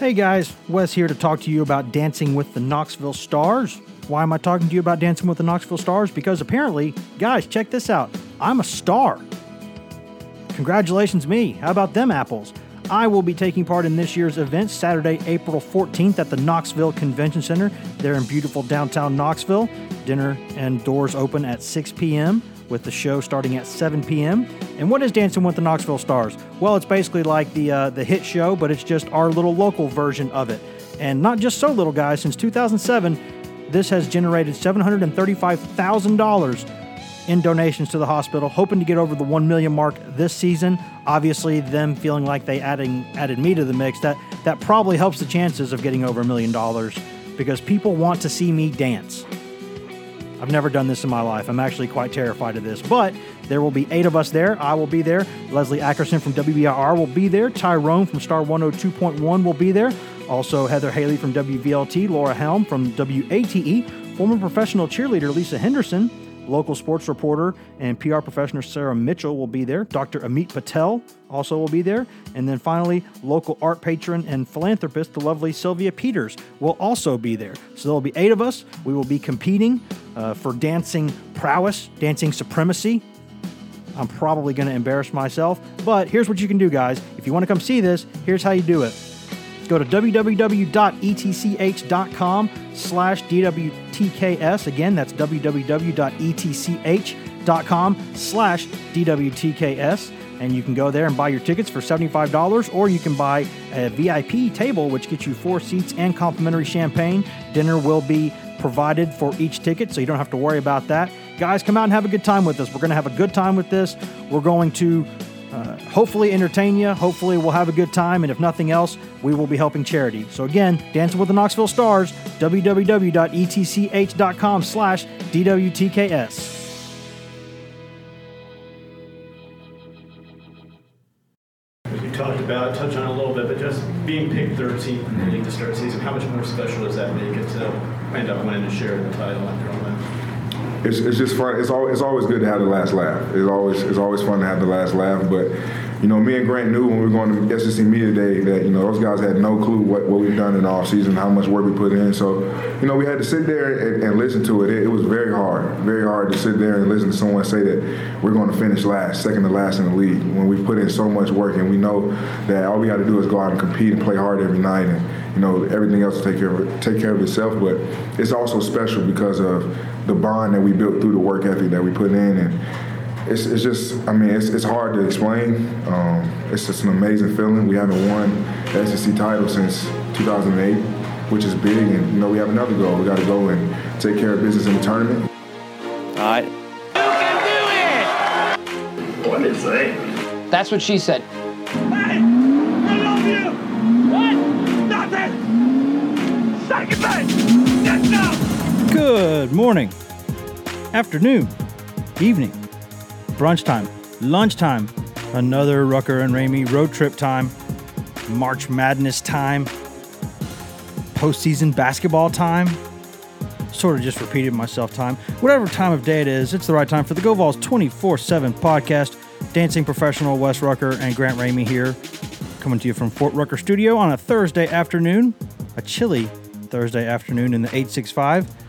Hey guys, Wes here to talk to you about Dancing with the Knoxville Stars. Why am I talking to you about Dancing with the Knoxville Stars? Because apparently, guys, check this out. I'm a star. Congratulations, me. How about them apples? I will be taking part in this year's event Saturday, April 14th at the Knoxville Convention Center. There in beautiful downtown Knoxville. Dinner and doors open at 6 p.m. with the show starting at 7 p.m. And what is Dancing with the Knoxville Stars? Well, it's basically like the uh, the hit show, but it's just our little local version of it. And not just so little, guys. Since 2007, this has generated $735,000 in donations to the hospital, hoping to get over the 1 million mark this season. Obviously, them feeling like they adding added me to the mix, that that probably helps the chances of getting over a million dollars because people want to see me dance. I've never done this in my life. I'm actually quite terrified of this, but there will be eight of us there. I will be there. Leslie Ackerson from WBIR will be there. Tyrone from Star 102.1 will be there. Also, Heather Haley from WVLT, Laura Helm from WATE, former professional cheerleader Lisa Henderson, local sports reporter and PR professional Sarah Mitchell will be there. Dr. Amit Patel also will be there. And then finally, local art patron and philanthropist, the lovely Sylvia Peters, will also be there. So there will be eight of us. We will be competing uh, for dancing prowess, dancing supremacy. I'm probably going to embarrass myself, but here's what you can do, guys. If you want to come see this, here's how you do it go to www.etch.com slash dwtks again that's www.etch.com slash dwtks and you can go there and buy your tickets for $75 or you can buy a vip table which gets you four seats and complimentary champagne. Dinner will be provided for each ticket so you don't have to worry about that. Guys come out and have a good time with us. We're going to have a good time with this. We're going to uh, hopefully entertain you. Hopefully we'll have a good time, and if nothing else, we will be helping charity. So again, Dancing with the Knoxville Stars, www.etch.com slash DWTKS. We talked about, touch on a little bit, but just being picked 13th in the to start season, how much more special does that make it to end up winning and sharing the title after? It's, it's just fun. It's always, it's always good to have the last laugh. It's always it's always fun to have the last laugh. But you know, me and Grant knew when we were going to SEC Media Day that you know those guys had no clue what, what we've done in the off season, how much work we put in. So you know, we had to sit there and, and listen to it. it. It was very hard, very hard to sit there and listen to someone say that we're going to finish last, second to last in the league when we put in so much work and we know that all we got to do is go out and compete and play hard every night and you know everything else will take care of take care of itself. But it's also special because of the bond that we built through the work ethic that we put in and it's, it's just I mean it's, it's hard to explain. Um, it's just an amazing feeling. We haven't won the SEC title since 2008 which is big and you know we have another goal. We got to go and take care of business in the tournament. All right. You can do it? What is that that's what she said. Hey I love you. What? Nothing. Say goodbye yes no Good morning, afternoon, evening, brunch time, lunchtime, another Rucker and Ramey road trip time, March Madness time, postseason basketball time. Sort of just repeated myself time. Whatever time of day it is, it's the right time for the Go Vols 24 7 podcast. Dancing professional Wes Rucker and Grant Ramey here, coming to you from Fort Rucker Studio on a Thursday afternoon, a chilly Thursday afternoon in the 865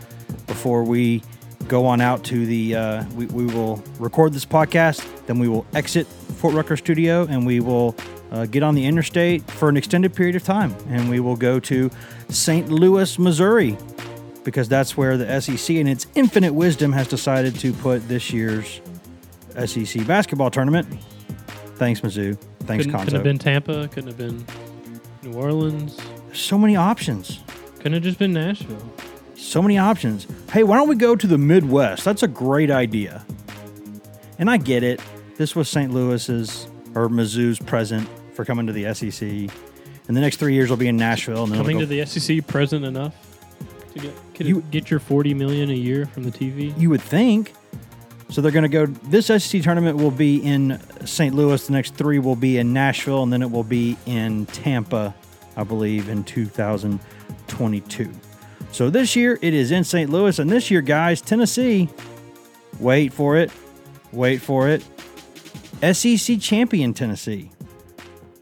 before we go on out to the uh, we, we will record this podcast then we will exit fort rucker studio and we will uh, get on the interstate for an extended period of time. And we will go to st louis missouri because that's where the sec in its infinite wisdom has decided to put this year's sec basketball tournament. Thanks mizzou. Thanks couldn't, Conto. couldn't have been tampa couldn't have been new orleans. So many options. Couldn't have just been nashville so many options. Hey, why don't we go to the Midwest? That's a great idea. And I get it. This was St. Louis's or Mizzou's present for coming to the SEC. And the next three years will be in Nashville. And coming to the SEC present enough to get you, get your forty million a year from the TV. You would think. So they're going to go. This SEC tournament will be in St. Louis. The next three will be in Nashville, and then it will be in Tampa, I believe, in 2022. So this year it is in St. Louis, and this year, guys, Tennessee, wait for it, wait for it, SEC champion Tennessee.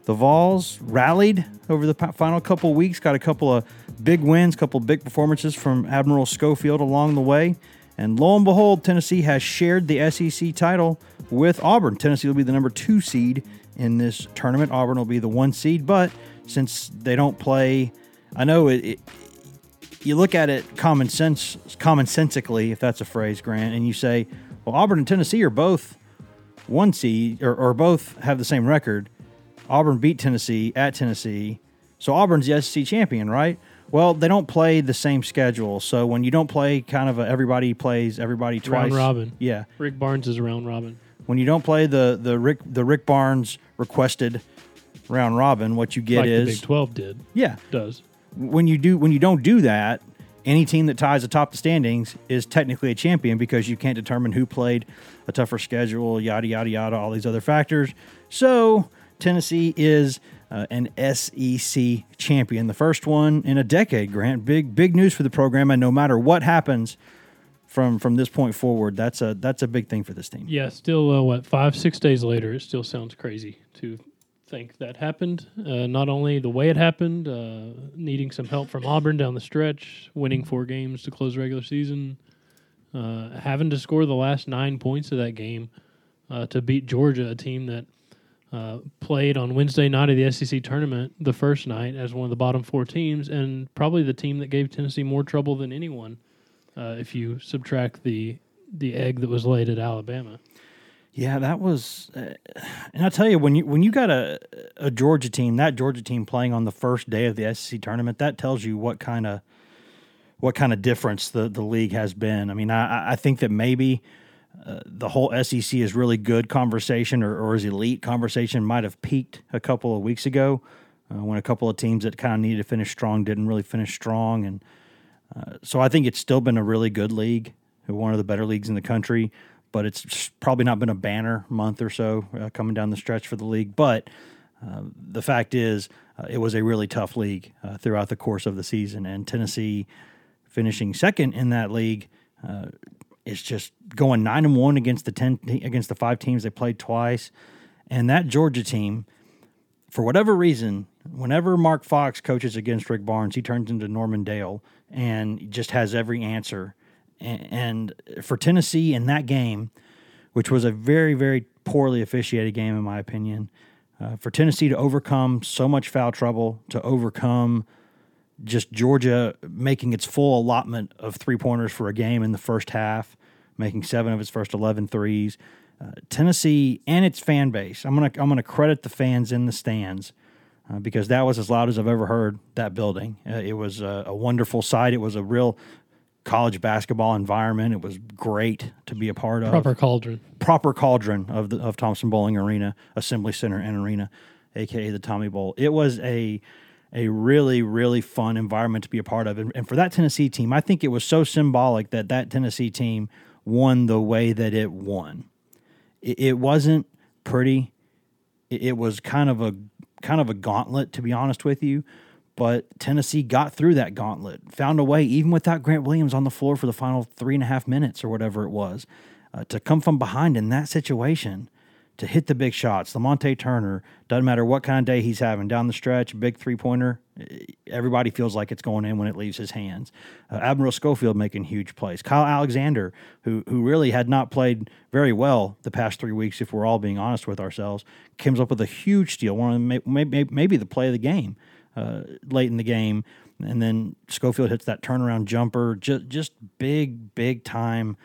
The Vols rallied over the final couple weeks, got a couple of big wins, couple of big performances from Admiral Schofield along the way. And lo and behold, Tennessee has shared the SEC title with Auburn. Tennessee will be the number two seed in this tournament. Auburn will be the one seed, but since they don't play, I know it, it you look at it common sense, commonsensically, if that's a phrase, Grant, and you say, well, Auburn and Tennessee are both one seed or, or both have the same record. Auburn beat Tennessee at Tennessee, so Auburn's the SEC champion, right? Well, they don't play the same schedule, so when you don't play kind of a, everybody plays everybody twice. Round robin. Yeah, Rick Barnes is a round robin. when you don't play the the Rick the Rick Barnes requested round robin, what you get like the is Big Twelve did yeah. does. When you do when you don't do that, any team that ties atop the standings is technically a champion because you can't determine who played a tougher schedule, yada yada yada, all these other factors. So Tennessee is uh, an SEC champion, the first one in a decade. Grant, big big news for the program, and no matter what happens from from this point forward, that's a that's a big thing for this team. Yeah, still uh, what five six days later, it still sounds crazy to think that happened. Uh, not only the way it happened, uh, needing some help from Auburn down the stretch, winning four games to close regular season, uh, having to score the last nine points of that game uh, to beat Georgia, a team that uh, played on Wednesday night of the SEC tournament, the first night as one of the bottom four teams, and probably the team that gave Tennessee more trouble than anyone, uh, if you subtract the the egg that was laid at Alabama. Yeah, that was, uh, and I tell you, when you when you got a a Georgia team, that Georgia team playing on the first day of the SEC tournament, that tells you what kind of what kind of difference the the league has been. I mean, I I think that maybe uh, the whole SEC is really good conversation or, or is elite conversation might have peaked a couple of weeks ago uh, when a couple of teams that kind of needed to finish strong didn't really finish strong, and uh, so I think it's still been a really good league, one of the better leagues in the country but it's probably not been a banner month or so uh, coming down the stretch for the league. But uh, the fact is, uh, it was a really tough league uh, throughout the course of the season, and Tennessee finishing second in that league uh, is just going nine and one against the ten against the five teams they played twice, and that Georgia team. For whatever reason, whenever Mark Fox coaches against Rick Barnes, he turns into Norman Dale and just has every answer and for Tennessee in that game, which was a very, very poorly officiated game, in my opinion, uh, for Tennessee to overcome so much foul trouble, to overcome just Georgia making its full allotment of three pointers for a game in the first half, making seven of its first 11 threes. Uh, Tennessee and its fan base. I'm gonna I'm gonna credit the fans in the stands uh, because that was as loud as I've ever heard that building. Uh, it was a, a, wonderful sight. It was a real college basketball environment. It was great to be a part of. Proper cauldron. Proper cauldron of the of Thompson Boling Arena, Assembly Center and Arena, aka the Tommy Bowl. It was a a really really fun environment to be a part of, and, and for that Tennessee team, I think it was so symbolic that that Tennessee team won the way that it won. It, it wasn't pretty. It, it was kind of a kind of a gauntlet, to be honest with you. But Tennessee got through that gauntlet, found a way, even without Grant Williams on the floor for the final three and a half minutes or whatever it was, uh, to come from behind in that situation, to hit the big shots. Lamonte Turner, doesn't matter what kind of day he's having down the stretch, big three pointer, everybody feels like it's going in when it leaves his hands. Uh, Admiral Schofield making huge plays. Kyle Alexander, who who really had not played very well the past three weeks, if we're all being honest with ourselves, comes up with a huge steal, one of the, maybe, maybe the play of the game uh, late in the game, and then Schofield hits that turnaround jumper. Just just big big time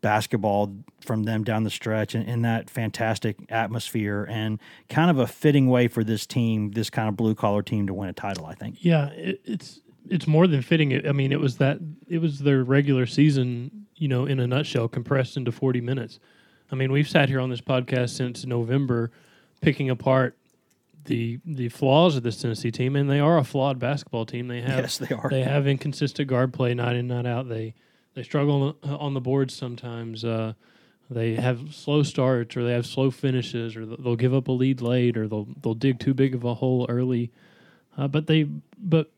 basketball from them down the stretch in, in that fantastic atmosphere and kind of a fitting way for this team, this kind of blue collar team, to win a title. I think. Yeah, it, it's it's more than fitting. I mean, it was that it was their regular season, you know, in a nutshell, compressed into forty minutes. I mean, we've sat here on this podcast since November, picking apart the the flaws of this Tennessee team, and they are a flawed basketball team. They have yes, they are. They have inconsistent guard play night in night out. They they struggle on, the boards sometimes. Uh, they have slow starts, or they have slow finishes, or they'll give up a lead late, or they'll they'll dig too big of a hole early. Uh, but they but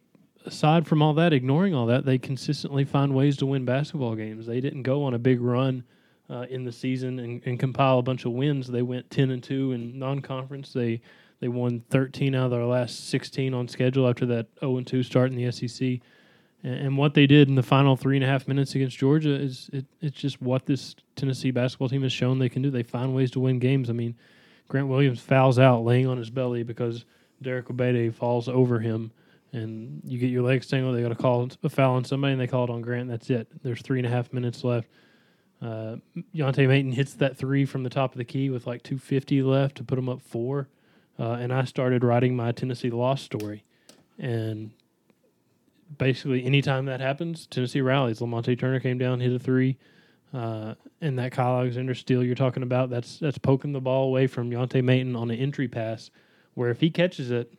aside from all that, ignoring all that, they consistently find ways to win basketball games. They didn't go on a big run. Uh, in the season and, and compile a bunch of wins, they went ten and two in non-conference. They They won 13 out of their last 16 on schedule after that 0 2 start in the SEC. And, what they did in the final three and a half minutes against Georgia is it, it's just what this Tennessee basketball team has shown they can do. They find ways to win games. I mean, Grant Williams fouls out laying on his belly because Derek Ogbeide falls over him. And you get your legs tangled. They got to call a foul on somebody, and they call it on Grant. That's it. There's three and a half minutes left. Uh, Yante Maten hits that three from the top of the key with like 250 left to put them up four. Uh, and I started writing my Tennessee loss story. And basically, anytime that happens, Tennessee rallies. Lamonte Turner came down, hit a three. Uh, and that Kyle Alexander steal you're talking about, that's that's poking the ball away from Yante Maten on an entry pass, where if he catches it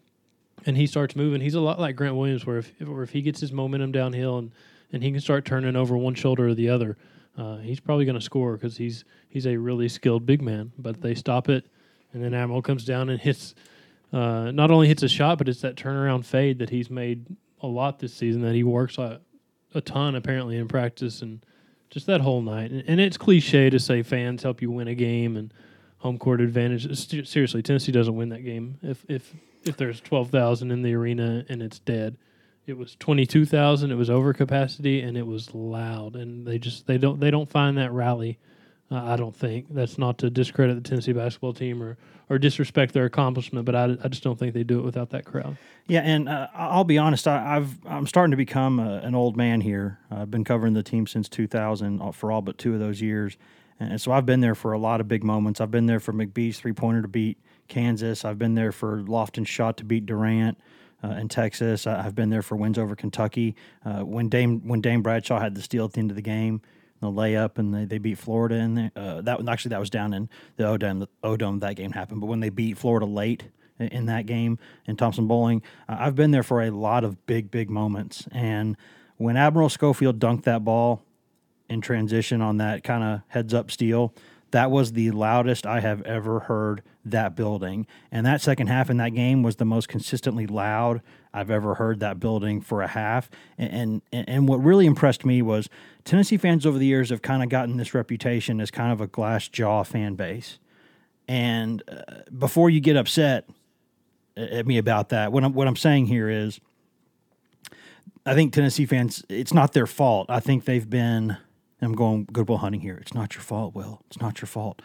and he starts moving, he's a lot like Grant Williams, where if, if, if he gets his momentum downhill and, and he can start turning over one shoulder or the other, uh, he's probably going to score because he's he's a really skilled big man. But they stop it, and then Admiral comes down and hits. Uh, not only hits a shot, but it's that turnaround fade that he's made a lot this season. That he works a, a ton apparently in practice, and just that whole night. And, and it's cliche to say fans help you win a game and home court advantage. Seriously, Tennessee doesn't win that game if if if there's twelve thousand in the arena and it's dead it was 22,000 it was over capacity and it was loud and they just they don't they don't find that rally I don't think. That's not to discredit the Tennessee basketball team or or disrespect their accomplishment but I, I just don't think they do it without that crowd. Yeah and uh, I'll be honest I, have I'm starting to become a, an old man here. I've been covering the team since 2000 uh, for all but two of those years. And so I've been there for a lot of big moments. I've been there for McBee's three pointer to beat Kansas. I've been there for Lofton's shot to beat Durant uh, in Texas. I've been there for wins over Kentucky. Uh, when Dame when Dane Bradshaw had the steal at the end of the game, the layup, and they, they beat Florida in. Uh, that actually that was down in the O'Dome. O'Dome that game happened, but when they beat Florida late in that game in Thompson-Boling, I've been there for a lot of big big moments. And when Admiral Schofield dunked that ball in transition on that kind of heads up steal, that was the loudest I have ever heard that building. And that second half in that game was the most consistently loud I've ever heard that building for a half. And and, and what really impressed me was Tennessee fans over the years have kind of gotten this reputation as kind of a glass jaw fan base. And uh, before you get upset at me about that, what I'm what I'm saying here is I think Tennessee fans it's not their fault. I think they've been I'm going Good Will Hunting here. It's not your fault, Will. It's not your fault.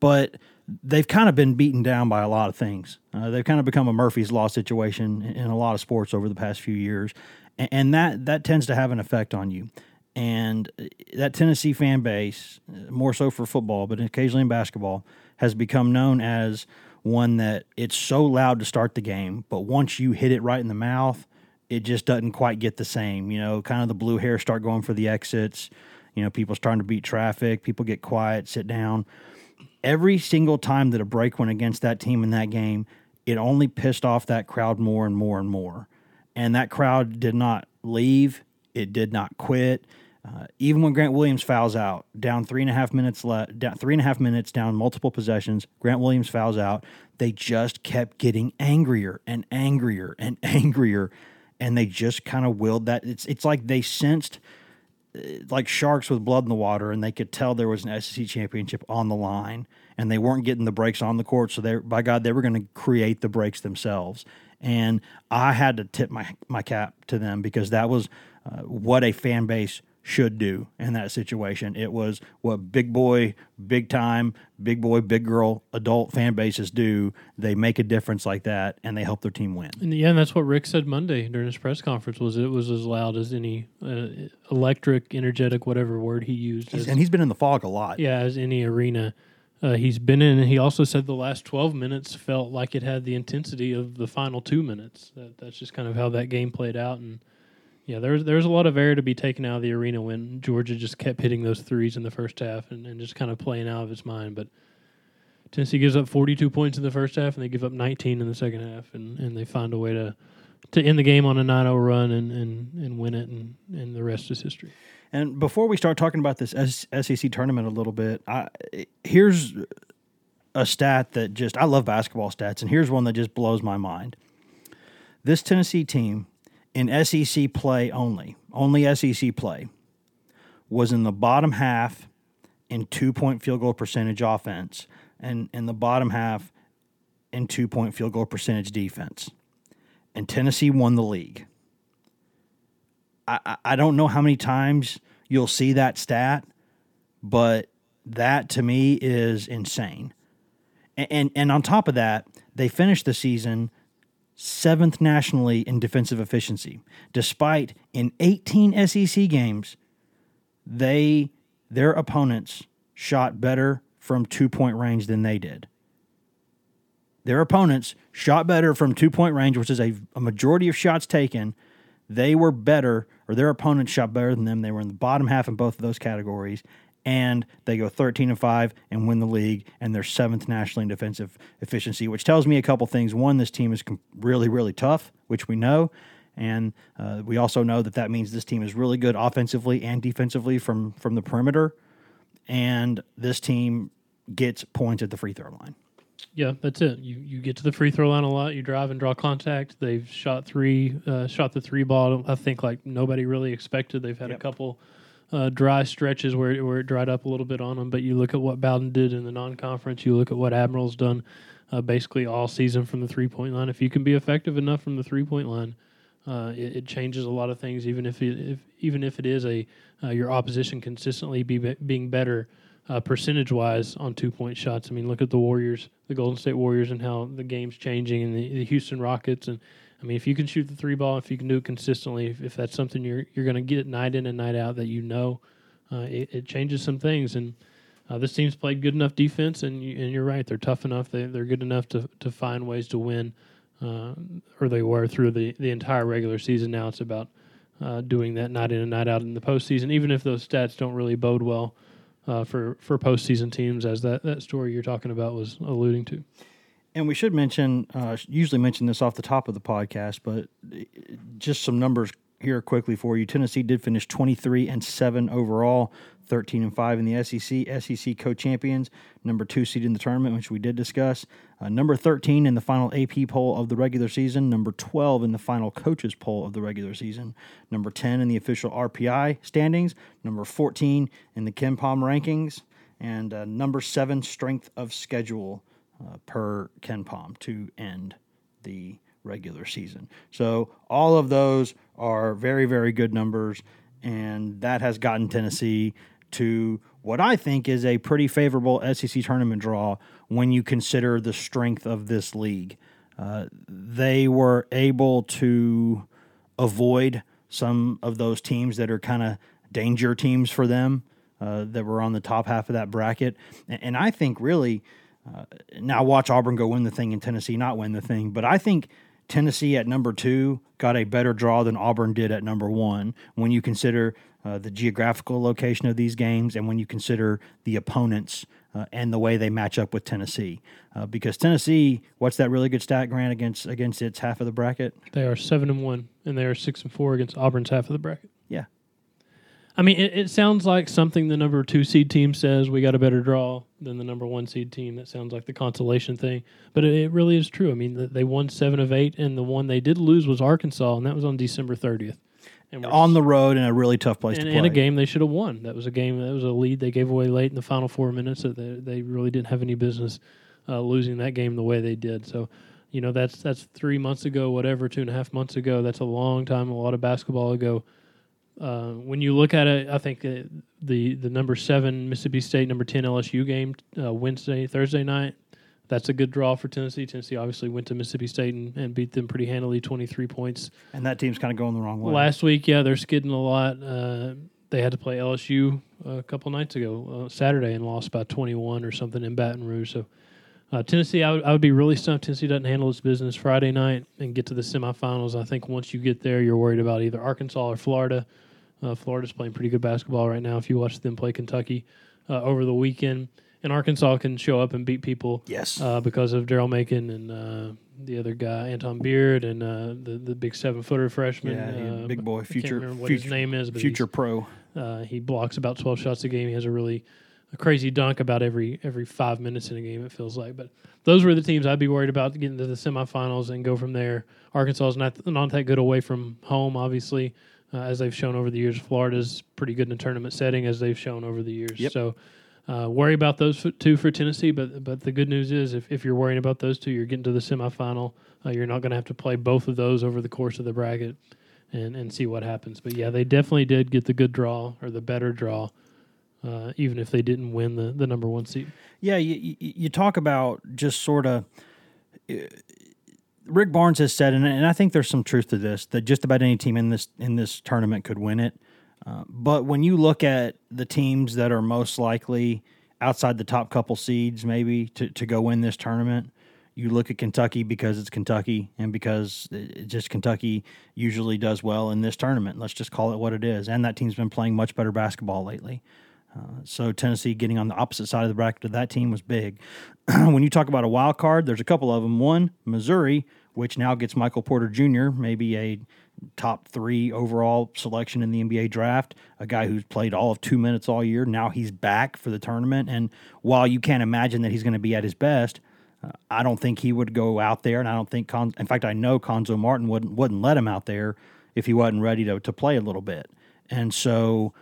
But they've kind of been beaten down by a lot of things. Uh, they've kind of become a Murphy's Law situation in a lot of sports over the past few years, and, and that that tends to have an effect on you. And uh, that Tennessee fan base, uh, more so for football, but occasionally in basketball, has become known as one that it's so loud to start the game, but once you hit it right in the mouth, it just doesn't quite get the same. You know, kind of the blue hair start going for the exits. You know, people starting to beat traffic. People get quiet, sit down every single time that a break went against that team in that game, it only pissed off that crowd more and more and more. And that crowd did not leave, it did not quit. Uh, even when Grant Williams fouls out, down three and a half minutes left, down three and a half minutes, down multiple possessions, Grant Williams fouls out. They just kept getting angrier and angrier and angrier, and they just kind of willed that. It's it's like they sensed like sharks with blood in the water, and they could tell there was an SEC championship on the line, and they weren't getting the breaks on the court. So they, by God, they were going to create the breaks themselves. And I had to tip my my cap to them because that was uh, what a fan base should do in that situation. It was what big boy, big time, big boy, big girl adult fan bases do. They make a difference like that and they help their team win. And yeah, and that's what Rick said Monday during his press conference was it was as loud as any uh, electric, energetic, whatever word he used. He's, as, and he's been in the fog a lot. Yeah, as any arena. Uh, he's been in, and he also said the last 12 minutes felt like it had the intensity of the final two minutes. That, that's just kind of how that game played out. And yeah, there's there's a lot of air to be taken out of the arena when Georgia just kept hitting those threes in the first half and, and just kind of playing out of its mind. But Tennessee gives up 42 points in the first half and they give up 19 in the second half, and, and they find a way to to end the game on a 9-0 run and, and, and win it, and, and the rest is history. And before we start talking about this SEC tournament a little bit, I, here's a stat that just I love basketball stats, and here's one that just blows my mind. This Tennessee team in SEC play only, only SEC play, was in the bottom half in two point field goal percentage offense and in the bottom half in two point field goal percentage defense. And Tennessee won the league. I, I- don't know how many times you'll see that stat, but that to me is insane. And, and, and on top of that, they finished the season seventh nationally in defensive efficiency, despite in 18 SEC games, they their opponents shot better from two point range than they did. Their opponents shot better from two point range, which is a, a majority of shots taken. They were better, or their opponents shot better than them. They were in the bottom half in both of those categories, and they go 13 and 5 and win the league, and they're seventh nationally in defensive efficiency, which tells me a couple things. One, this team is really, really tough, which we know. And uh, we also know that that means this team is really good offensively and defensively from, from the perimeter. And this team gets points at the free throw line. Yeah, that's it. You you get to the free throw line a lot. You drive and draw contact. They've shot three, uh, shot the three ball. I think like nobody really expected. They've had a couple uh, dry stretches where it, where it dried up a little bit on them. But you look at what Bowden did in the non-conference. You look at what Admiral's done, uh, basically all season from the three-point line. If you can be effective enough from the three-point line, uh, it, it changes a lot of things. Even if it, if even if it is a uh, your opposition consistently be, being better uh, percentage wise on two point shots. I mean, look at the Warriors, the Golden State Warriors, and how the game's changing, and the, the Houston Rockets. And I mean, if you can shoot the three ball, if you can do it consistently, if, if that's something you're you're going to get night in and night out that you know, uh, it, it changes some things. And uh, this team's played good enough defense, and you, and you're right, they're tough enough. They they're good enough to to find ways to win, uh, or they were through the the entire regular season. Now it's about uh, doing that night in and night out in the postseason, even if those stats don't really bode well uh, for for postseason teams, as that that story you're talking about was alluding to. And we should mention, uh, usually mention this off the top of the podcast, but uh, just some numbers here quickly for you. Tennessee did finish 23 and 7 overall, 13 and 5 in the SEC. SEC co champions, number two seed in the tournament, which we did discuss. Uh, number 13 in the final AP poll of the regular season. Number 12 in the final coaches poll of the regular season. Number 10 in the official RPI standings. Number 14 in the KenPom rankings. And uh, number seven strength of schedule uh, per KenPom to end the regular season. So all of those are very, very good numbers, and that has gotten Tennessee to what I think is a pretty favorable SEC tournament draw when you consider the strength of this league. Uh, they were able to avoid some of those teams that are kind of danger teams for them uh, that were on the top half of that bracket. And, and I think really, uh, now watch Auburn go win the thing in Tennessee, not win the thing, but I think Tennessee at number two got a better draw than Auburn did at number one when you consider uh, the geographical location of these games and when you consider the opponents uh, and the way they match up with Tennessee. Uh, because Tennessee, what's that really good stat, Grant, against against its half of the bracket? They are seven and one, and they are six and four against Auburn's half of the bracket. I mean, it, it sounds like something the number two seed team says we got a better draw than the number one seed team. That sounds like the consolation thing, but it, it really is true. I mean, th- they won seven of eight, and the one they did lose was Arkansas, and that was on December thirtieth. And On the road in a really tough place in, to play. in a game they should have won. That was a game that was a lead they gave away late in the final four minutes. That they, they really didn't have any business uh, losing that game the way they did. So, you know, that's that's three months ago, whatever, two and a half months ago. That's a long time, a lot of basketball ago. Uh, when you look at it, I think uh, the the number seven Mississippi State, number ten LSU game uh, Wednesday, Thursday night. That's a good draw for Tennessee. Tennessee obviously went to Mississippi State and, and beat them pretty handily, twenty three points. and that team's kind of going the wrong way. Last week, yeah, they're skidding a lot. Uh, they had to play LSU a couple nights ago, uh, Saturday, and lost by 21 or something in Baton Rouge. So, uh, Tennessee, I would, I would be really stumped. Tennessee doesn't handle its business Friday night and get to the semifinals. I think once you get there, you're worried about either Arkansas or Florida. Uh, Florida's playing pretty good basketball right now. If you watch them play Kentucky uh, over the weekend, and Arkansas can show up and beat people yes. uh, because of Daryl Macon and uh, the other guy, Anton Beard, and uh, the the big seven footer freshman. yeah, big boy, I can't future, remember what future his name is, but future pro. uh, he blocks about twelve shots a game. He has a really a crazy dunk about every every five minutes in a game. It feels like, but those were the teams I'd be worried about getting to the semifinals and go from there. Arkansas is not not that good away from home, obviously, uh, as they've shown over the years. Florida's pretty good in a tournament setting, as they've shown over the years. Yep. So. uh, worry about those two for Tennessee. But but the good news is, if, if you're worrying about those two, you're getting to the semifinal. Uh, you're not going to have to play both of those over the course of the bracket and, and see what happens. But yeah, they definitely did get the good draw or the better draw, uh, even if they didn't win the, the number one seed. Yeah, you, you, talk about just sort of. Rick Barnes has said, and, and I think there's some truth to this, that just about any team in this in this tournament could win it. Uh, but when you look at the teams that are most likely outside the top couple seeds, maybe to, to go win this tournament, you look at Kentucky because it's Kentucky and because it, just Kentucky usually does well in this tournament. Let's just call it what it is. And that team's been playing much better basketball lately. Uh, so Tennessee getting on the opposite side of the bracket of that team was big. when you talk about a wild card, there's a couple of them. One, Missouri, which now gets Michael Porter Jr., maybe a top three overall selection in the NBA draft, a guy who's played all of two minutes all year. Now he's back for the tournament. And while you can't imagine that he's going to be at his best, uh, I don't think he would go out there. And I don't think, Con- in fact, I know Cuonzo Martin wouldn't, wouldn't let him out there if he wasn't ready to, to play a little bit. And so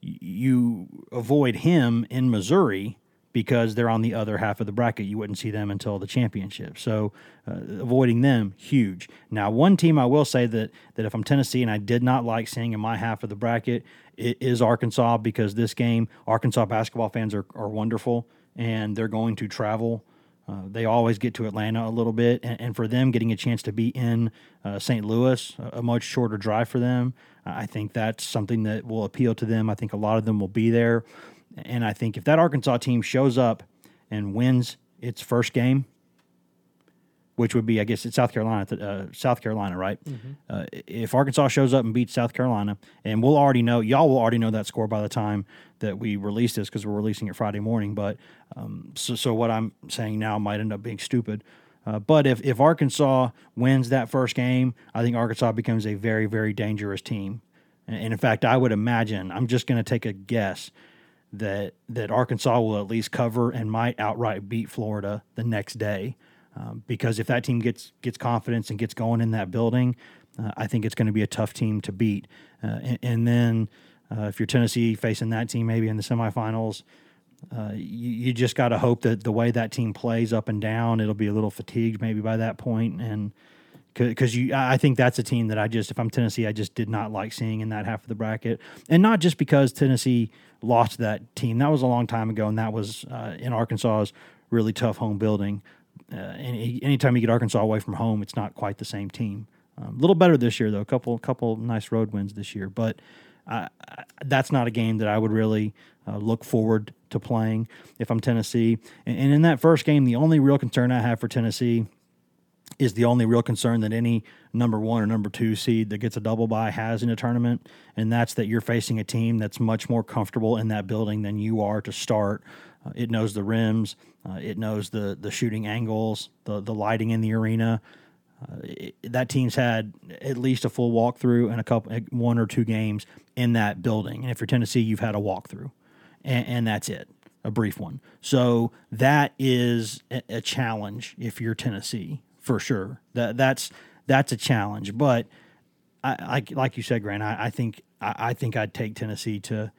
you avoid him in Missouri because they're on the other half of the bracket. You wouldn't see them until the championship. So uh, avoiding them, huge. Now, one team I will say that that if I'm Tennessee and I did not like seeing in my half of the bracket it is Arkansas because this game, Arkansas basketball fans are, are wonderful and they're going to travel. Uh, they always get to Atlanta a little bit, and, and for them getting a chance to be in uh, St. Louis, a, a much shorter drive for them, I think that's something that will appeal to them. I think a lot of them will be there. And I think if that Arkansas team shows up and wins its first game, which would be, I guess, it's South Carolina, uh, South Carolina, right? Mm-hmm. Uh, if Arkansas shows up and beats South Carolina, and we'll already know, y'all will already know that score by the time that we release this because we're releasing it Friday morning. But um, so, so what I'm saying now might end up being stupid. Uh, but if, if Arkansas wins that first game, I think Arkansas becomes a very, very dangerous team. And in fact, I would imagine, I'm just going to take a guess that that Arkansas will at least cover and might outright beat Florida the next day. Um, because if that team gets gets confidence and gets going in that building, uh, I think it's going to be a tough team to beat. Uh, and, and, then uh, if you're Tennessee facing that team maybe in the semifinals, uh, you, you, just got to hope that the way that team plays up and down, it'll be a little fatigued maybe by that point. and because you, I think that's a team that I just, if I'm Tennessee, I just did not like seeing in that half of the bracket, and not just because Tennessee lost that team. That was a long time ago, and that was uh, in Arkansas's really tough home building. Uh, any, anytime you get Arkansas away from home, it's not quite the same team. Um, a um, little better this year, though. A couple, couple nice road wins this year, but uh, that's not a game that I would really uh, look forward to playing if I'm Tennessee. And, and in that first game, the only real concern I have for Tennessee is the only real concern that any number one or number two seed that gets a double bye has in a tournament, and that's that you're facing a team that's much more comfortable in that building than you are to start. Uh, it knows the rims, uh, it knows the the shooting angles, the the lighting in the arena. Uh, it, that team's had at least a full walkthrough and a couple, one or two games in that building. And if you're Tennessee, you've had a walkthrough, and, and that's it, a brief one. So that is a, a challenge if you're Tennessee for sure. That that's that's a challenge. But I, like like you said, Grant, I, I think I, I, think I'd take Tennessee to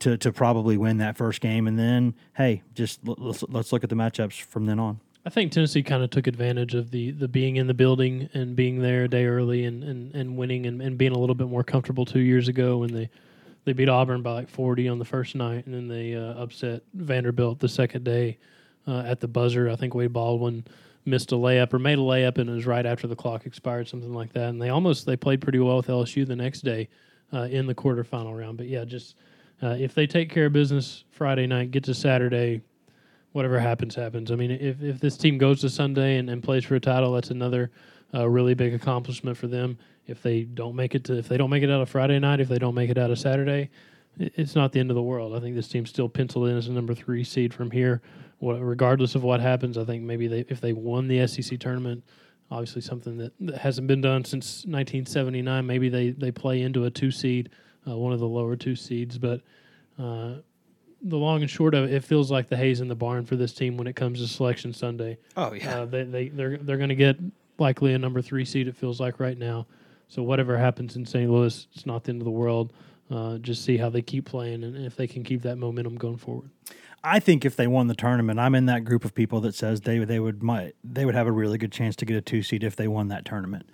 to to probably win that first game, and then hey, just let's let's look at the matchups from then on. I think Tennessee kind of took advantage of the the being in the building and being there a day early and and, and winning and, and being a little bit more comfortable two years ago when they they beat Auburn by like 40 on the first night, and then they uh, upset Vanderbilt the second day uh, at the buzzer. I think Wade Baldwin missed a layup or made a layup and it was right after the clock expired, something like that. And they almost they played pretty well with LSU the next day uh, in the quarterfinal round. But yeah, just uh, if they take care of business Friday night, get to Saturday, whatever happens happens. I mean, if if this team goes to Sunday and, and plays for a title, that's another uh, really big accomplishment for them. If they don't make it to if they don't make it out of Friday night, if they don't make it out of Saturday, it's not the end of the world. I think this team's still penciled in as a number three seed from here what, regardless of what happens, I think maybe they, if they won the SEC tournament, obviously something that, that hasn't been done since 1979, maybe they, they play into a two seed, uh, one of the lower two seeds. But uh, the long and short of it, it feels like the hay's in the barn for this team when it comes to Selection Sunday. Oh yeah, uh, they they they're they're going to get likely a number three seed. It feels like right now. So whatever happens in St. Louis, it's not the end of the world. Uh, just see how they keep playing and if they can keep that momentum going forward. I think if they won the tournament, I'm in that group of people that says they they would might they would have a really good chance to get a two seed if they won that tournament.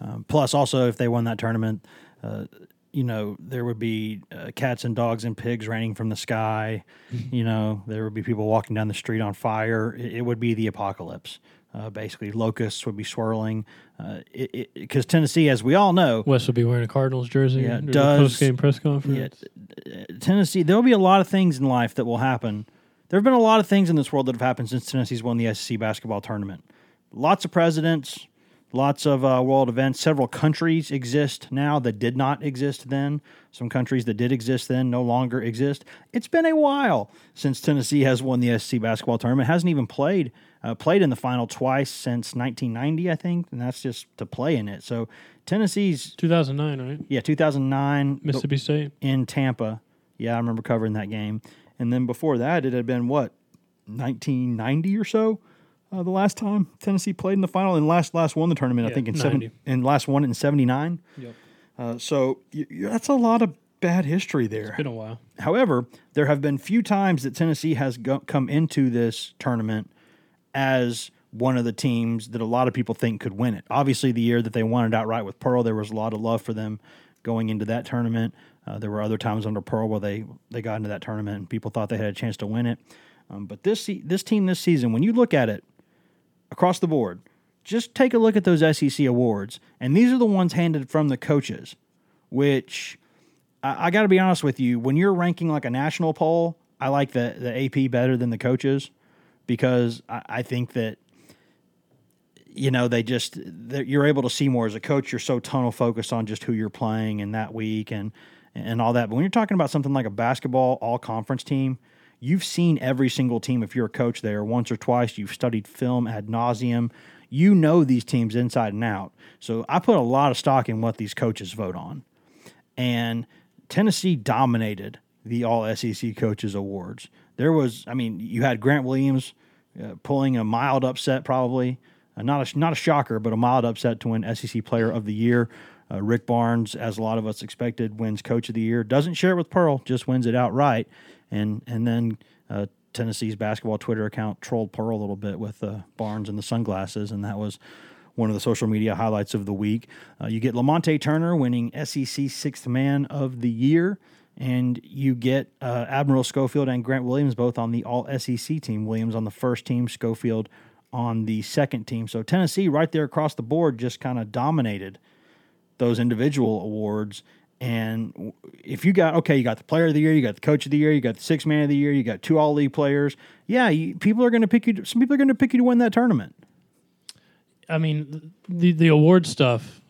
Um, plus, also if they won that tournament, uh, you know there would be uh, cats and dogs and pigs raining from the sky. you know there would be people walking down the street on fire. It, it would be the apocalypse. Uh, basically, locusts would be swirling. Because Tennessee, as we all know, Wes will be wearing a Cardinals jersey. Yeah, does- post-game press conference. Yeah, Tennessee, there will be a lot of things in life that will happen. There have been a lot of things in this world that have happened since Tennessee's won the SEC basketball tournament. Lots of presidents, lots of uh, world events. Several countries exist now that did not exist then. Some countries that did exist then no longer exist. It's been a while since Tennessee has won the SEC basketball tournament. Hasn't even played uh, played in the final twice since 1990, I think, and that's just to play in it. So Tennessee's 2009, right? yeah 2009 Mississippi State. in Tampa. Yeah, I remember covering that game. And then before that, it had been what, 1990 or so, uh, the last time Tennessee played in the final, and last last won the tournament. I think in seven, and last won it in 79. Yep. Uh, so y y- that's a lot of bad history there. It's been a while. However, there have been few times that Tennessee has go- come into this tournament as one of the teams that a lot of people think could win it. Obviously, the year that they won it outright with Pearl, there was a lot of love for them going into that tournament. Uh, there were other times under Pearl where they, they got into that tournament and people thought they had a chance to win it. Um, but this this team this season, when you look at it across the board, just take a look at those SEC awards, and these are the ones handed from the coaches, which I, I got to be honest with you. When you're ranking like a national poll, I like the the AP better than the coaches because I, I think that you know they just you're able to see more as a coach. You're so tunnel focused on just who you're playing in that week and and all that. But when you're talking about something like a basketball all conference team, you've seen every single team. If you're a coach there once or twice, you've studied film ad nauseum. You know these teams inside and out. So I put a lot of stock in what these coaches vote on and Tennessee dominated the All SEC Coaches Awards. There was, I mean, you had Grant Williams uh, pulling a mild upset, probably uh, not a not a shocker, but a mild upset to win SEC Player of the Year. Uh, Rick Barnes, as a lot of us expected, wins Coach of the Year. Doesn't share it with Pearl, just wins it outright. And and then uh, Tennessee's basketball Twitter account trolled Pearl a little bit with uh, Barnes and the sunglasses, and that was one of the social media highlights of the week. Uh, you get Lamonte Turner winning SEC Sixth Man of the Year, and you get uh, Admiral Schofield and Grant Williams both on the All SEC team. Williams on the first team, Schofield on the second team. So Tennessee, right there across the board, just kind of dominated those individual awards. And if you got okay, you got the player of the year, you got the coach of the year, you got the six man of the year, you got two all league players. Yeah, you, people are going to pick you. Some people are going to pick you to win that tournament. I mean, the the award stuff.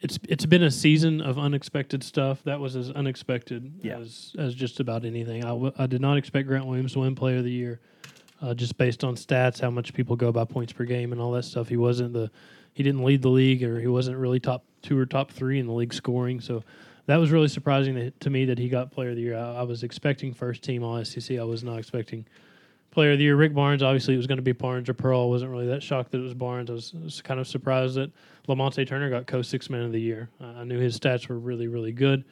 It's it's been a season of unexpected stuff. That was as unexpected Yeah. as as just about anything. I, w- I did not expect Grant Williams to win Player of the Year, uh, just based on stats, how much people go by points per game and all that stuff. He wasn't the he didn't lead the league, or he wasn't really top two or top three in the league scoring. So that was really surprising to me that he got Player of the Year. I, I was expecting first team All SEC. I was not expecting Player of the Year. Rick Barnes, obviously, it was going to be Barnes or Pearl. I wasn't really that shocked that it was Barnes. I was, was kind of surprised that Lamonte Turner got co six man of the year. Uh, I knew his stats were really, really good.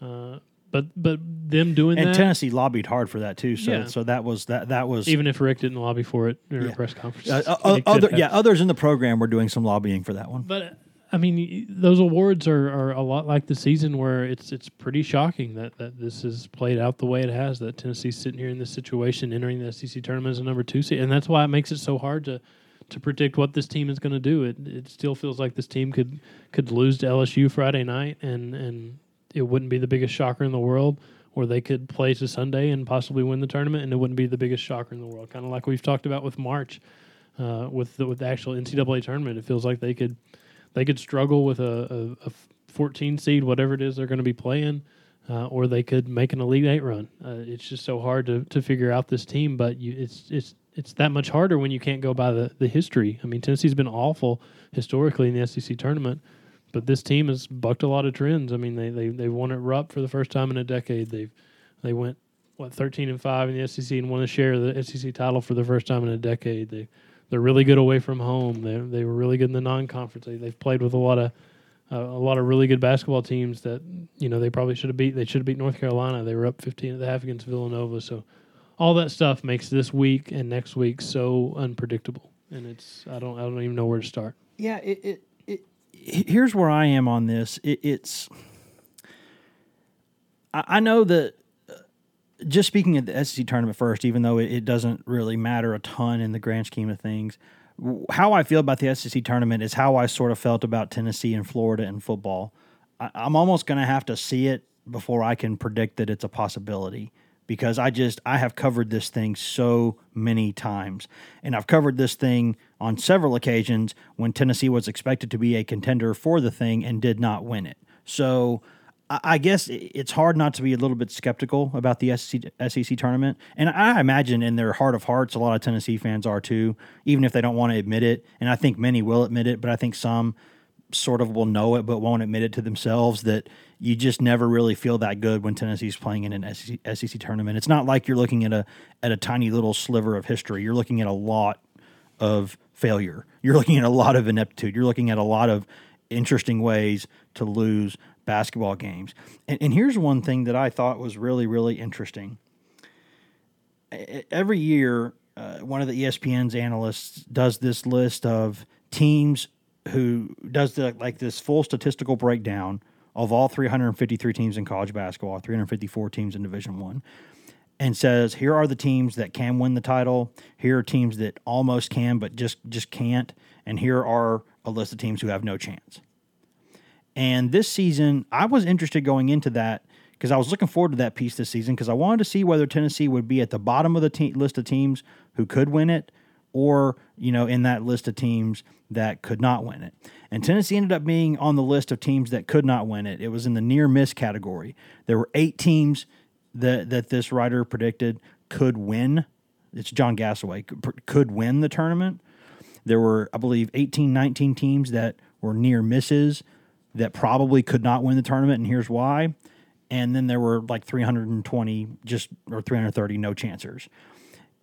Uh, but but them doing And that, Tennessee lobbied hard for that too. So Yeah. so that was that that was even if Rick didn't lobby for it during Yeah. a press conference, uh, uh, other yeah others in the program were doing some lobbying for that one. But I mean, those awards are, are a lot like the season where it's it's pretty shocking that, that this has played out the way it has. That Tennessee's sitting here in this situation, entering the SEC tournament as a number two seed, and that's why it makes it so hard to to predict what this team is going to do. It it still feels like this team could could lose to LSU Friday night, and and it wouldn't be the biggest shocker in the world. Or they could play to Sunday and possibly win the tournament, and it wouldn't be the biggest shocker in the world. Kind of like we've talked about with March, uh, with the, with the actual NCAA tournament. It feels like they could they could struggle with a, a, a 14 seed, whatever it is they're going to be playing, uh, or they could make an Elite Eight run. Uh, it's just so hard to, to figure out this team, but you, it's it's it's that much harder when you can't go by the, the history. I mean, Tennessee's been awful historically in the SEC tournament, but this team has bucked a lot of trends. I mean, they they they won at Rupp for the first time in a decade. They've they went what 13 and five in the SEC and won a share of the SEC title for the first time in a decade. They they're really good away from home. They they were really good in the non-conference. They, they've played with a lot of uh, a lot of really good basketball teams that you know they probably should have beat. They should have beat North Carolina. They were up 15 at the half against Villanova. So all that stuff makes this week and next week so unpredictable, and it's I don't I don't even know where to start. Yeah, it, it, it here's where I am on this. It, it's I, I know that just speaking of the SEC tournament first, even though it, it doesn't really matter a ton in the grand scheme of things, how I feel about the SEC tournament is how I sort of felt about Tennessee and Florida and football. I, I'm almost going to have to see it before I can predict that it's a possibility because I just I have covered this thing so many times and I've covered this thing on several occasions when Tennessee was expected to be a contender for the thing and did not win it. So I guess it's hard not to be a little bit skeptical about the SEC, SEC tournament. And I imagine in their heart of hearts, a lot of Tennessee fans are too, even if they don't want to admit it. And I think many will admit it, but I think some sort of will know it but won't admit it to themselves that you just never really feel that good when Tennessee's playing in an SEC, SEC tournament. It's not like you're looking at a at a tiny little sliver of history. You're looking at a lot of failure. You're looking at a lot of ineptitude. You're looking at a lot of interesting ways to lose basketball games. And, and here's one thing that I thought was really, really interesting. Every year, uh, one of the ESPN's analysts does this list of teams who does the like this full statistical breakdown of all 353 teams in college basketball, 354 teams in Division One and says here are the teams that can win the title here are teams that almost can but just just can't and here are a list of teams who have no chance and this season i was interested going into that because i was looking forward to that piece this season because i wanted to see whether tennessee would be at the bottom of the te- list of teams who could win it or you know in that list of teams that could not win it and tennessee ended up being on the list of teams that could not win it it was in the near miss category there were eight teams that that this writer predicted could win. It's John Gasaway could, could win the tournament. There were, I believe, 18, 19 teams that were near misses that probably could not win the tournament, and here's why. And then there were like 320 just or 330 no chancers.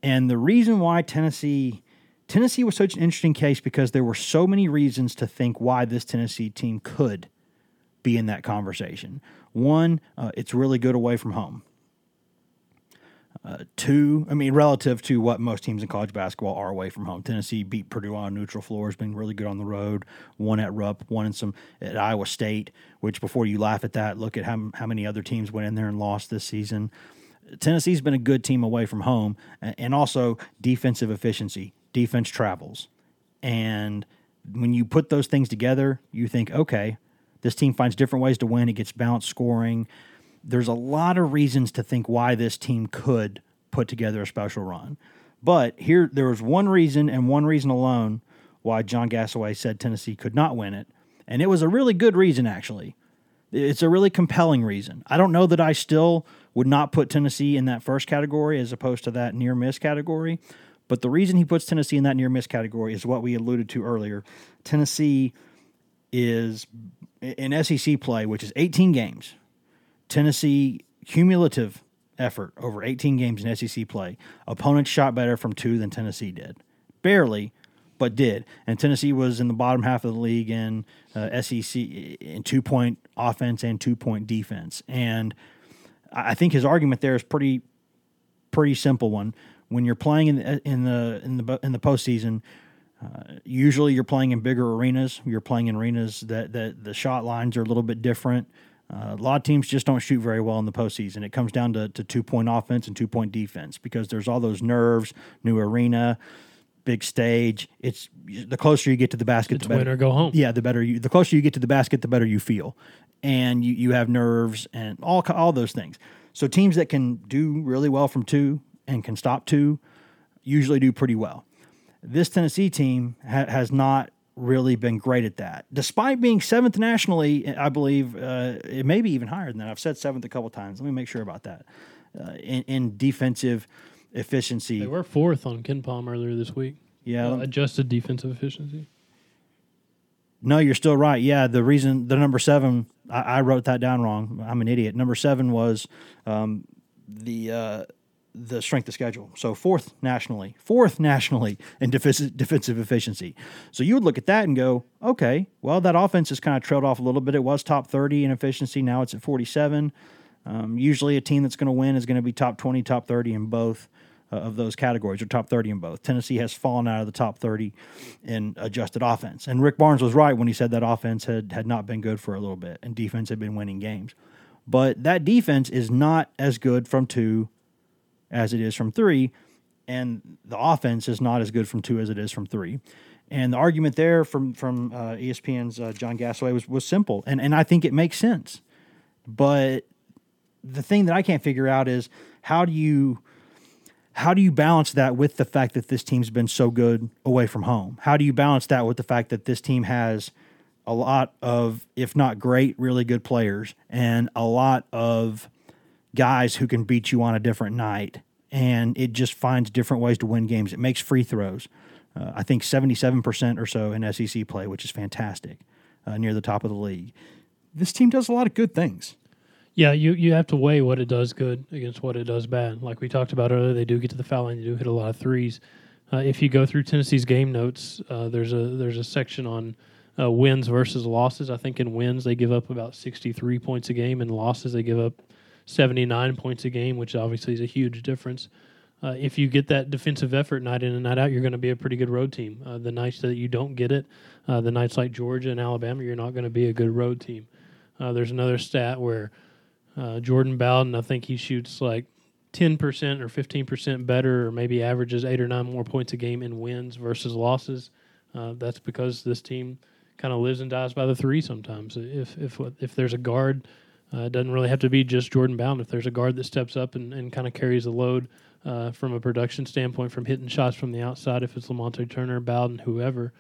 And the reason why Tennessee Tennessee was such an interesting case because there were so many reasons to think why this Tennessee team could be in that conversation. One, uh, it's really good away from home. Uh, two, I mean, relative to what most teams in college basketball are away from home. Tennessee beat Purdue on neutral floors, been really good on the road. One at Rupp, one in some at Iowa State. Which, before you laugh at that, look at how how many other teams went in there and lost this season. Tennessee's been a good team away from home, and also defensive efficiency. Defense travels, and when you put those things together, you think, okay, this team finds different ways to win. It gets balanced scoring. There's a lot of reasons to think why this team could put together a special run. But here, there was one reason and one reason alone why John Gasaway said Tennessee could not win it. And it was a really good reason, actually. It's a really compelling reason. I don't know that I still would not put Tennessee in that first category as opposed to that near miss category. But the reason he puts Tennessee in that near miss category is what we alluded to earlier. Tennessee is in SEC play, which is 18 games. Tennessee cumulative effort over 18 games in SEC play. Opponents shot better from two than Tennessee did. Barely, but did. And Tennessee was in the bottom half of the league in uh, SEC in two point offense and two point defense. And I think his argument there is pretty pretty simple one. When you're playing in the in the in the in the postseason, uh, usually you're playing in bigger arenas. You're playing in arenas that that the shot lines are a little bit different. Uh, a lot of teams just don't shoot very well in the postseason. It comes down to, to two point offense and two point defense because there's all those nerves, new arena, big stage. It's the closer you get to the basket, It's the better. win or go home. Yeah, the better you, the closer you get to the basket, the better you feel, and you, you have nerves and all all those things. So teams that can do really well from two and can stop two usually do pretty well. This Tennessee team ha- has not really been great at that, despite being seventh nationally. I believe uh, it may be even higher than that. I've said seventh a couple times. Let me make sure about that. Uh, in, in defensive efficiency, They were fourth on KenPom earlier this week. yeah, Uh, adjusted defensive efficiency. No, you're still right. Yeah, the reason the number seven, I, I wrote that down wrong. I'm an idiot. Number seven was um, the uh, the strength of schedule. So fourth nationally, fourth nationally in defensive efficiency. So you would look at that and go, okay, well that offense has kind of trailed off a little bit. It was top 30 in efficiency. Now it's at 47. Um, usually, a team that's going to win is going to be top 20, top 30 in both. uh, of those categories, or top 30 in both. Tennessee has fallen out of the top 30 in adjusted offense. And Rick Barnes was right when he said that offense had, had not been good for a little bit and defense had been winning games. But that defense is not as good from two as it is from three, and the offense is not as good from two as it is from three. And the argument there from from uh, ESPN's uh, John Gasaway was was simple, and and I think it makes sense. But the thing that I can't figure out is how do you how do you balance that with the fact that this team's been so good away from home? How do you balance that with the fact that this team has a lot of, if not great, really good players and a lot of guys who can beat you on a different night? And it just finds different ways to win games. It makes free throws. Uh, I think 77% or so in SEC play, which is fantastic, uh, near the top of the league. This team does a lot of good things. Yeah, you, you have to weigh what it does good against what it does bad. Like we talked about earlier, they do get to the foul line, they do hit a lot of threes. Uh, if you go through Tennessee's game notes, uh, there's a there's a section on uh, wins versus losses. I think in wins they give up about 63 points a game, in losses they give up 79 points a game, which obviously is a huge difference. Uh, if you get that defensive effort night in and night out, you're going to be a pretty good road team. Uh, the nights that you don't get it, uh, the nights like Georgia and Alabama, you're not going to be a good road team. Uh, there's another stat where uh, Jordan Bowden, I think he shoots like 10% or 15% better, or maybe averages eight or nine more points a game in wins versus losses. Uh, that's because this team kind of lives and dies by the three sometimes. If if if there's a guard, uh, it doesn't really have to be just Jordan Bowden. If there's a guard that steps up and, and kind of carries the load uh, from a production standpoint, from hitting shots from the outside, if it's Lamonte Turner, Bowden, whoever,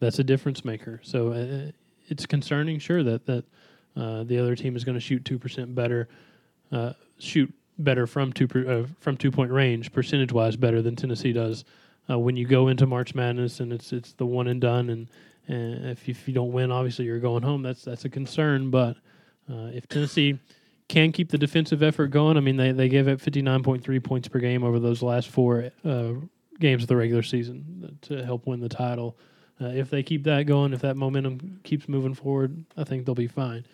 that's a difference maker. So uh, it's concerning, sure, that that uh, the other team is going to shoot two percent better, uh, shoot better from two per, uh, from two point range, percentage wise, better than Tennessee does. Uh, when you go into March Madness and it's it's the one and done, and, and if you, if you don't win, obviously you're going home. That's that's a concern. But uh, if Tennessee can keep the defensive effort going, I mean they they gave up 59.3 points per game over those last four uh, games of the regular season to help win the title. if they keep that going, if that momentum keeps moving forward, I think they'll be fine.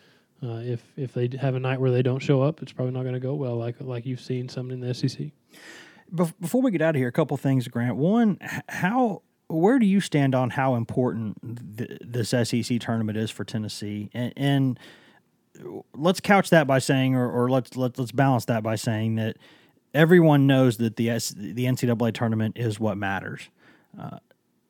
Uh, if if they have a night where they don't show up, it's probably not going to go well, like like you've seen some in the SEC. Before we get out of here, a couple things, Grant. One, how where do you stand on how important th- this SEC tournament is for Tennessee? And, and let's couch that by saying, or, or let's let, let's balance that by saying that everyone knows that the the NCAA tournament is what matters. Uh,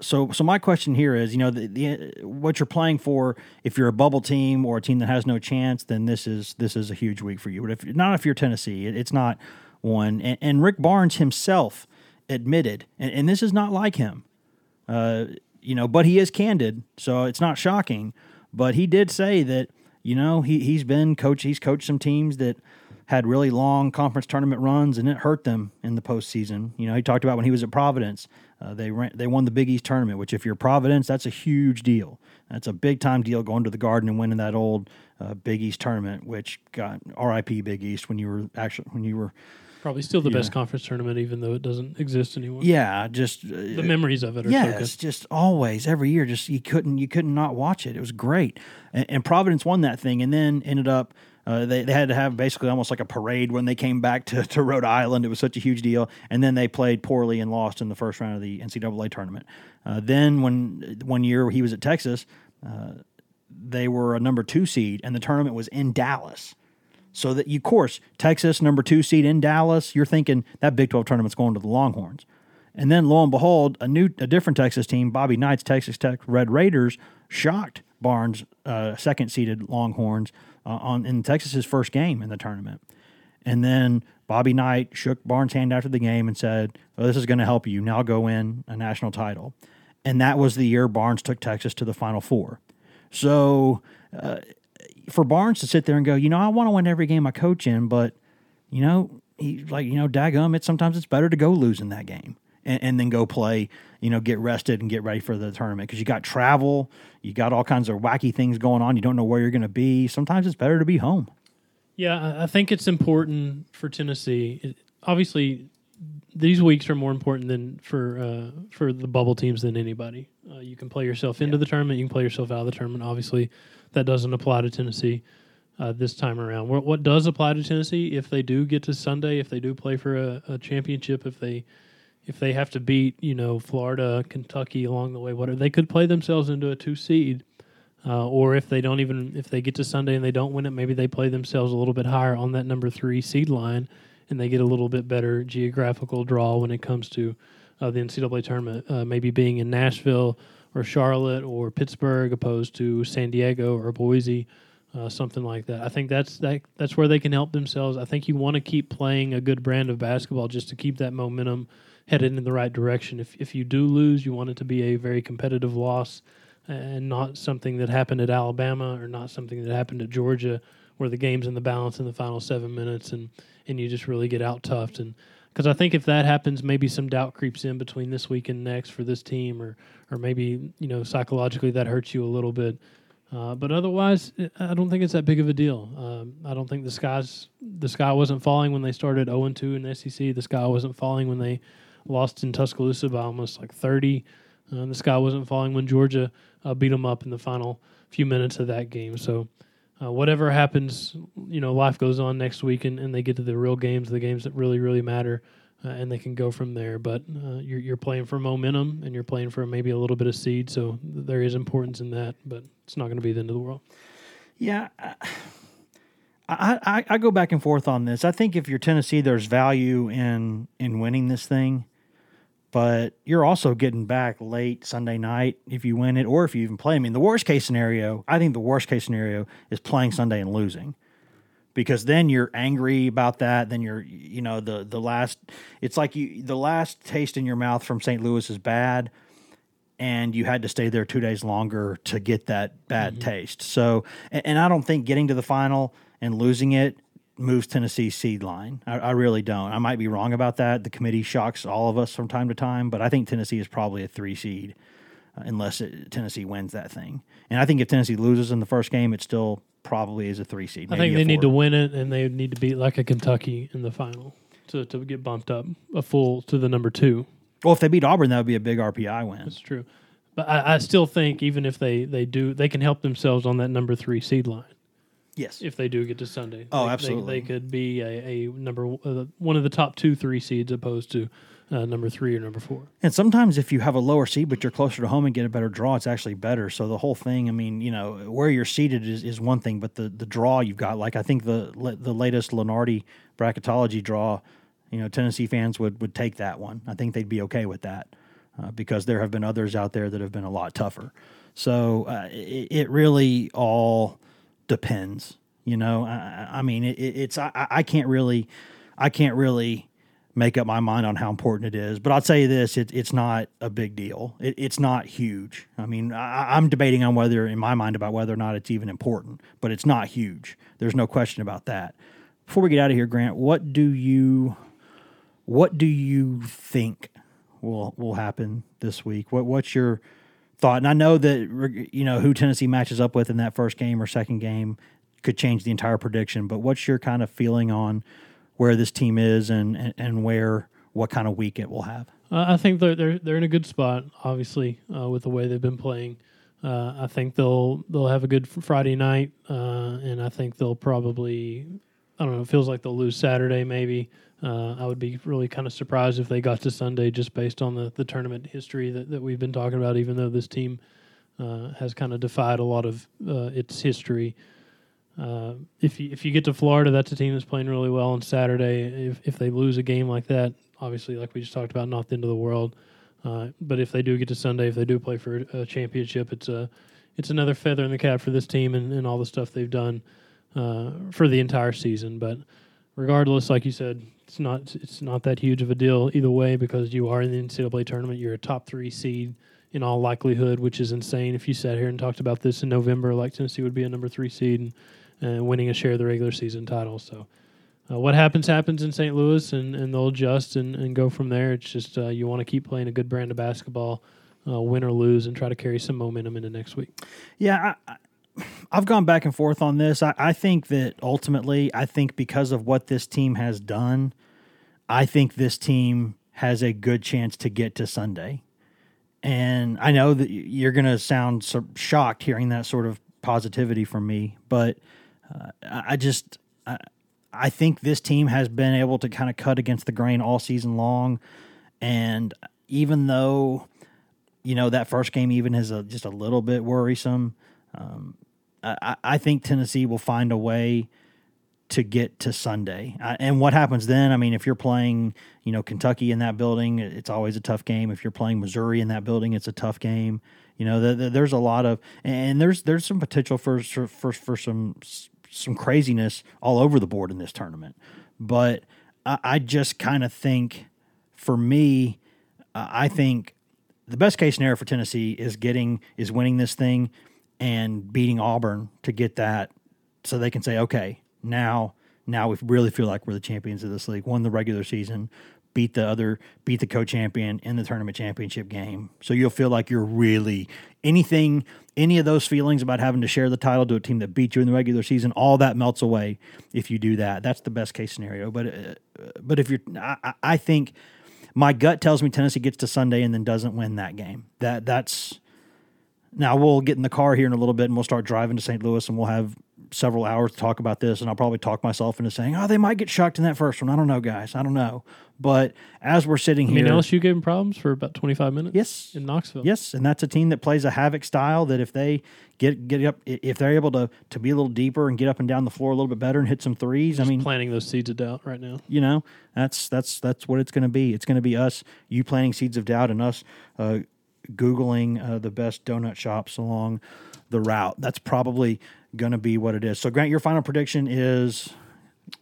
so so my question here is, you know, the, the what you're playing for. If you're a bubble team or a team that has no chance, then this is this is a huge week for you. But if not, if you're Tennessee, it, it's not one. And, and, Rick Barnes himself admitted, and, and this is not like him, uh, you know, but he is candid, so it's not shocking. But he did say that you know he he's been coach. He's coached some teams that had really long conference tournament runs, and it hurt them in the postseason. You know, he talked about when he was at Providence, uh, they ran, they won the Big East tournament, which if you're Providence, that's a huge deal. That's a big time deal going to the Garden and winning that old uh, Big East tournament, which got R.I.P. Big East when you were actually when you were probably still the yeah. best conference tournament, even though it doesn't exist anymore. Yeah, just uh, the memories of it. Are yes, so just always every year, just you couldn't you couldn't not watch it. It was great, and, and Providence won that thing, and then ended up uh, they, they had to have basically almost like a parade when they came back to, to Rhode Island. It was such a huge deal. And then they played poorly and lost in the first round of the NCAA tournament. Uh, then, when one year he was at Texas, uh, they were a number two seed, and the tournament was in Dallas. So that you, of course, Texas number two seed in Dallas. You're thinking that Big Twelve tournament's going to the Longhorns, and then lo and behold, a new, a different Texas team, Bobby Knight's Texas Tech Red Raiders, shocked Barnes' uh, second seeded Longhorns uh, on in Texas's first game in the tournament. And then Bobby Knight shook Barnes' hand after the game and said, well, "This is going to help you. Now go win a national title." And that was the year Barnes took Texas to the Final Four. So uh, for Barnes to sit there and go, you know, I want to win every game I coach in, but you know, he like you know, daggum, it sometimes it's better to go lose in that game and, and then go play, you know, get rested and get ready for the tournament because you got travel, you got all kinds of wacky things going on. You don't know where you're going to be. Sometimes it's better to be home. Yeah, I think it's important for Tennessee. It, obviously, these weeks are more important than for uh, for the bubble teams than anybody. Uh, you can play yourself into yeah. the tournament. You can play yourself out of the tournament. Obviously, that doesn't apply to Tennessee uh, this time around. What, what, does apply to Tennessee if they do get to Sunday, if they do play for a, a championship, if they if they have to beat you know Florida, Kentucky along the way, whatever they could play themselves into a two seed. Uh, or if they don't even if they get to Sunday and they don't win it, maybe they play themselves a little bit higher on that number three seed line, and they get a little bit better geographical draw when it comes to uh, the NCAA tournament. Uh, maybe being in Nashville or Charlotte or Pittsburgh, opposed to San Diego or Boise, uh, something like that. I think that's that that's where they can help themselves. I think you want to keep playing a good brand of basketball just to keep that momentum headed in the right direction. If if you do lose, you want it to be a very competitive loss and not something that happened at Alabama or not something that happened at Georgia where the game's in the balance in the final seven minutes and, and you just really get out toughed. And because I think if that happens, maybe some doubt creeps in between this week and next for this team, or or maybe you know psychologically that hurts you a little bit. Uh, but otherwise, I don't think it's that big of a deal. Um, I don't think the skies the sky wasn't falling when they started 0 and 2 in the SEC. The sky wasn't falling when they lost in Tuscaloosa by almost like 30. Uh, the sky wasn't falling when Georgia uh, beat them up in the final few minutes of that game. So, uh, whatever happens, you know, life goes on next week, and, and they get to the real games, the games that really, really matter, uh, and they can go from there. But uh, you're, you're playing for momentum, and you're playing for maybe a little bit of seed, so there is importance in that, but it's not going to be the end of the world. Yeah. I, I, I go back and forth on this. I think if you're Tennessee, there's value in in winning this thing but you're also getting back late Sunday night if you win it, or if you even play. I mean, the worst case scenario, I think the worst case scenario is playing Sunday and losing, because then you're angry about that. Then you're, you know, the the last, it's like you the last taste in your mouth from St. Louis is bad, and you had to stay there two days longer to get that bad mm-hmm. taste. So, and, and I don't think getting to the final and losing it moves Tennessee's seed line. I, I, really don't. I might be wrong about that. The committee shocks all of us from time to time, but I think Tennessee is probably a three seed uh, unless it, Tennessee wins that thing. And I think if Tennessee loses in the first game, it still probably is a three seed. I think they need to win it, and they need to beat like a Kentucky in the final to, to get bumped up a full to the number two. Well, if they beat Auburn, that would be a big RPI win. That's true. But I, I still think even if they, they do, they can help themselves on that number three seed line. Yes. If they do get to Sunday. Oh, they, absolutely. They, they, could be a, a number uh, one of the top two, three seeds opposed to uh, number three or number four. And sometimes if you have a lower seed, but you're closer to home and get a better draw, it's actually better. So the whole thing, I mean, you know, where you're seated is, is one thing, but the, the draw you've got, like I think the the latest Lunardi bracketology draw, you know, Tennessee fans would, would take that one. I think they'd be okay with that uh, because there have been others out there that have been a lot tougher. So uh, it, it really all depends you know, I, I mean, it, it's I, I can't really, I can't really make up my mind on how important it is. But I'll tell you this: it, it's not a big deal. It, it's not huge. I mean, I, am debating on whether, in my mind, about whether or not it's even important. But it's not huge. There's no question about that. Before we get out of here, Grant, what do you, what do you think will will happen this week? What what's your thought? And I know that you know who Tennessee matches up with in that first game or second game could change the entire prediction. But what's your kind of feeling on where this team is and and, and where what kind of week it will have? Uh, I think they're they're they're in a good spot, obviously, uh, with the way they've been playing. Uh, I think they'll they'll have a good Friday night, uh, and I think they'll probably I don't know. It feels like they'll lose Saturday, maybe. Uh, I would be really kind of surprised if they got to Sunday just based on the, the tournament history that, that we've been talking about, even though this team uh, has kind of defied a lot of its history. Uh, if you if you get to Florida, that's a team that's playing really well on Saturday. If if they lose a game like that, obviously, like we just talked about, not the end of the world. Uh, but if they do get to Sunday, if they do play for a championship, it's a it's another feather in the cap for this team and, and all the stuff they've done uh, for the entire season. But regardless, like you said, it's not it's not that huge of a deal either way because you are in the NCAA tournament. You're a top three seed in all likelihood, which is insane. If you sat here and talked about this in November, like Tennessee would be a number three seed. And, and winning a share of the regular season title. So, uh, what happens happens in St. Louis, and, and they'll adjust and, and go from there. It's just uh, you want to keep playing a good brand of basketball, uh, win or lose, and try to carry some momentum into next week. Yeah, I, have gone back and forth on this. I, I think that ultimately, I think because of what this team has done, I think this team has a good chance to get to Sunday. And I know that you're going to sound so shocked hearing that sort of positivity from me, but – uh, I just I, I think this team has been able to kind of cut against the grain all season long, And even though, you know, that first game even is a, just a little bit worrisome, um, I, think Tennessee will find a way to get to Sunday. And what happens then? I mean, if you're playing, you know, Kentucky in that building, it's always a tough game. If you're playing Missouri in that building, it's a tough game. You know, the, the, there's a lot of, and there's there's some potential for for for, for some some craziness all over the board in this tournament. But I, I just kind of think, for me, uh, I think the best case scenario for Tennessee is getting is winning this thing and beating Auburn to get that, so they can say, okay, now now we really feel like we're the champions of this league. Won the regular season, beat the other, beat the co-champion in the tournament championship game. So you'll feel like you're really anything, any of those feelings about having to share the title to a team that beat you in the regular season. All that melts away if you do that. That's the best case scenario. But uh, but if you're, I, I think my gut tells me Tennessee gets to Sunday and then doesn't win that game. That that's now we'll get in the car here in a little bit and we'll start driving to St. Louis and we'll have several hours to talk about this, and I'll probably talk myself into saying, "Oh, they might get shocked in that first one." I don't know, guys. I don't know. But as we're sitting here I here, mean, LSU gave them problems for about 25 minutes. Yes. in Knoxville. yes, and that's a team that plays a havoc style. That if they get get up, if they're able to to be a little deeper and get up and down the floor a little bit better and hit some threes, I mean, planting those seeds of doubt right now. you know, that's that's that's what it's going to be. It's going to be us, you planting seeds of doubt, and us uh, googling uh, the best donut shops along the route. That's probably going to be what it is. So, Grant, your final prediction is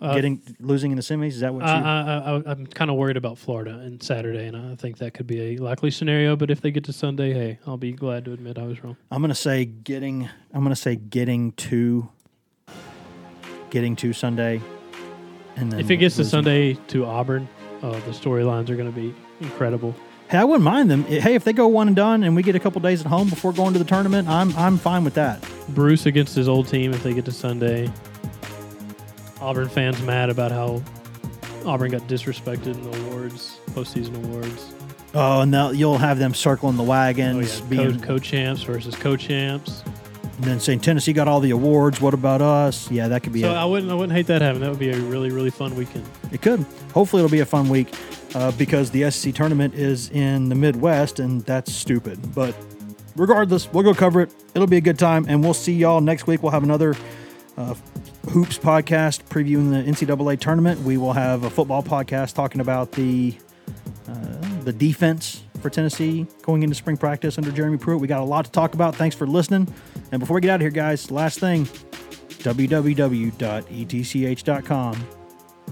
getting losing in the semis. Is that what you? I, I'm kind of worried about Florida and Saturday, and I think that could be a likely scenario. But if they get to Sunday, hey, I'll be glad to admit I was wrong. I'm going to say getting. I'm going to say getting to. Getting to Sunday, and then If it gets to. Sunday to Auburn, uh, the storylines are going to be incredible. Hey, I wouldn't mind them. Hey, if they go one and done, and we get a couple days at home before going to the tournament, I'm I'm fine with that. Bruce against his old team if they get to Sunday. Auburn fans mad about how Auburn got disrespected in the awards, postseason awards. Oh, and they'll- you'll have them circling the Oh wagons, yeah, being, co- co-champs versus co-champs. and then saying Tennessee got all the awards. What about us? Yeah, that could be. So a, I wouldn't, I wouldn't hate that happen. That would be a really, really fun weekend. it could. Hopefully, it'll be a fun week uh, because the SEC tournament is in the Midwest, and that's stupid. But regardless, we'll go cover it. It'll be a good time, and we'll see y'all next week. We'll have another uh, hoops podcast previewing the NCAA tournament. We will have a football podcast talking about the uh, the defense for Tennessee going into spring practice under Jeremy Pruitt. We got a lot to talk about. Thanks for listening. And before we get out of here, guys, last thing www.etch.com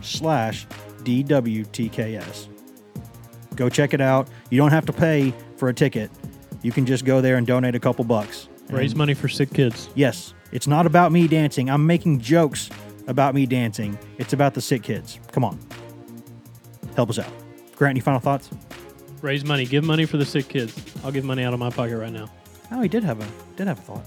slash DWTKS. Go check it out. You don't have to pay for a ticket. You can just go there and donate a couple bucks. Raise money for sick kids. Yes, it's not about me dancing. I'm making jokes about me dancing. It's about the sick kids. Come on. Help us out. Grant, any final thoughts? Raise money. Give money for the sick kids. I'll give money out of my pocket right now. Oh, he did have a did have a thought.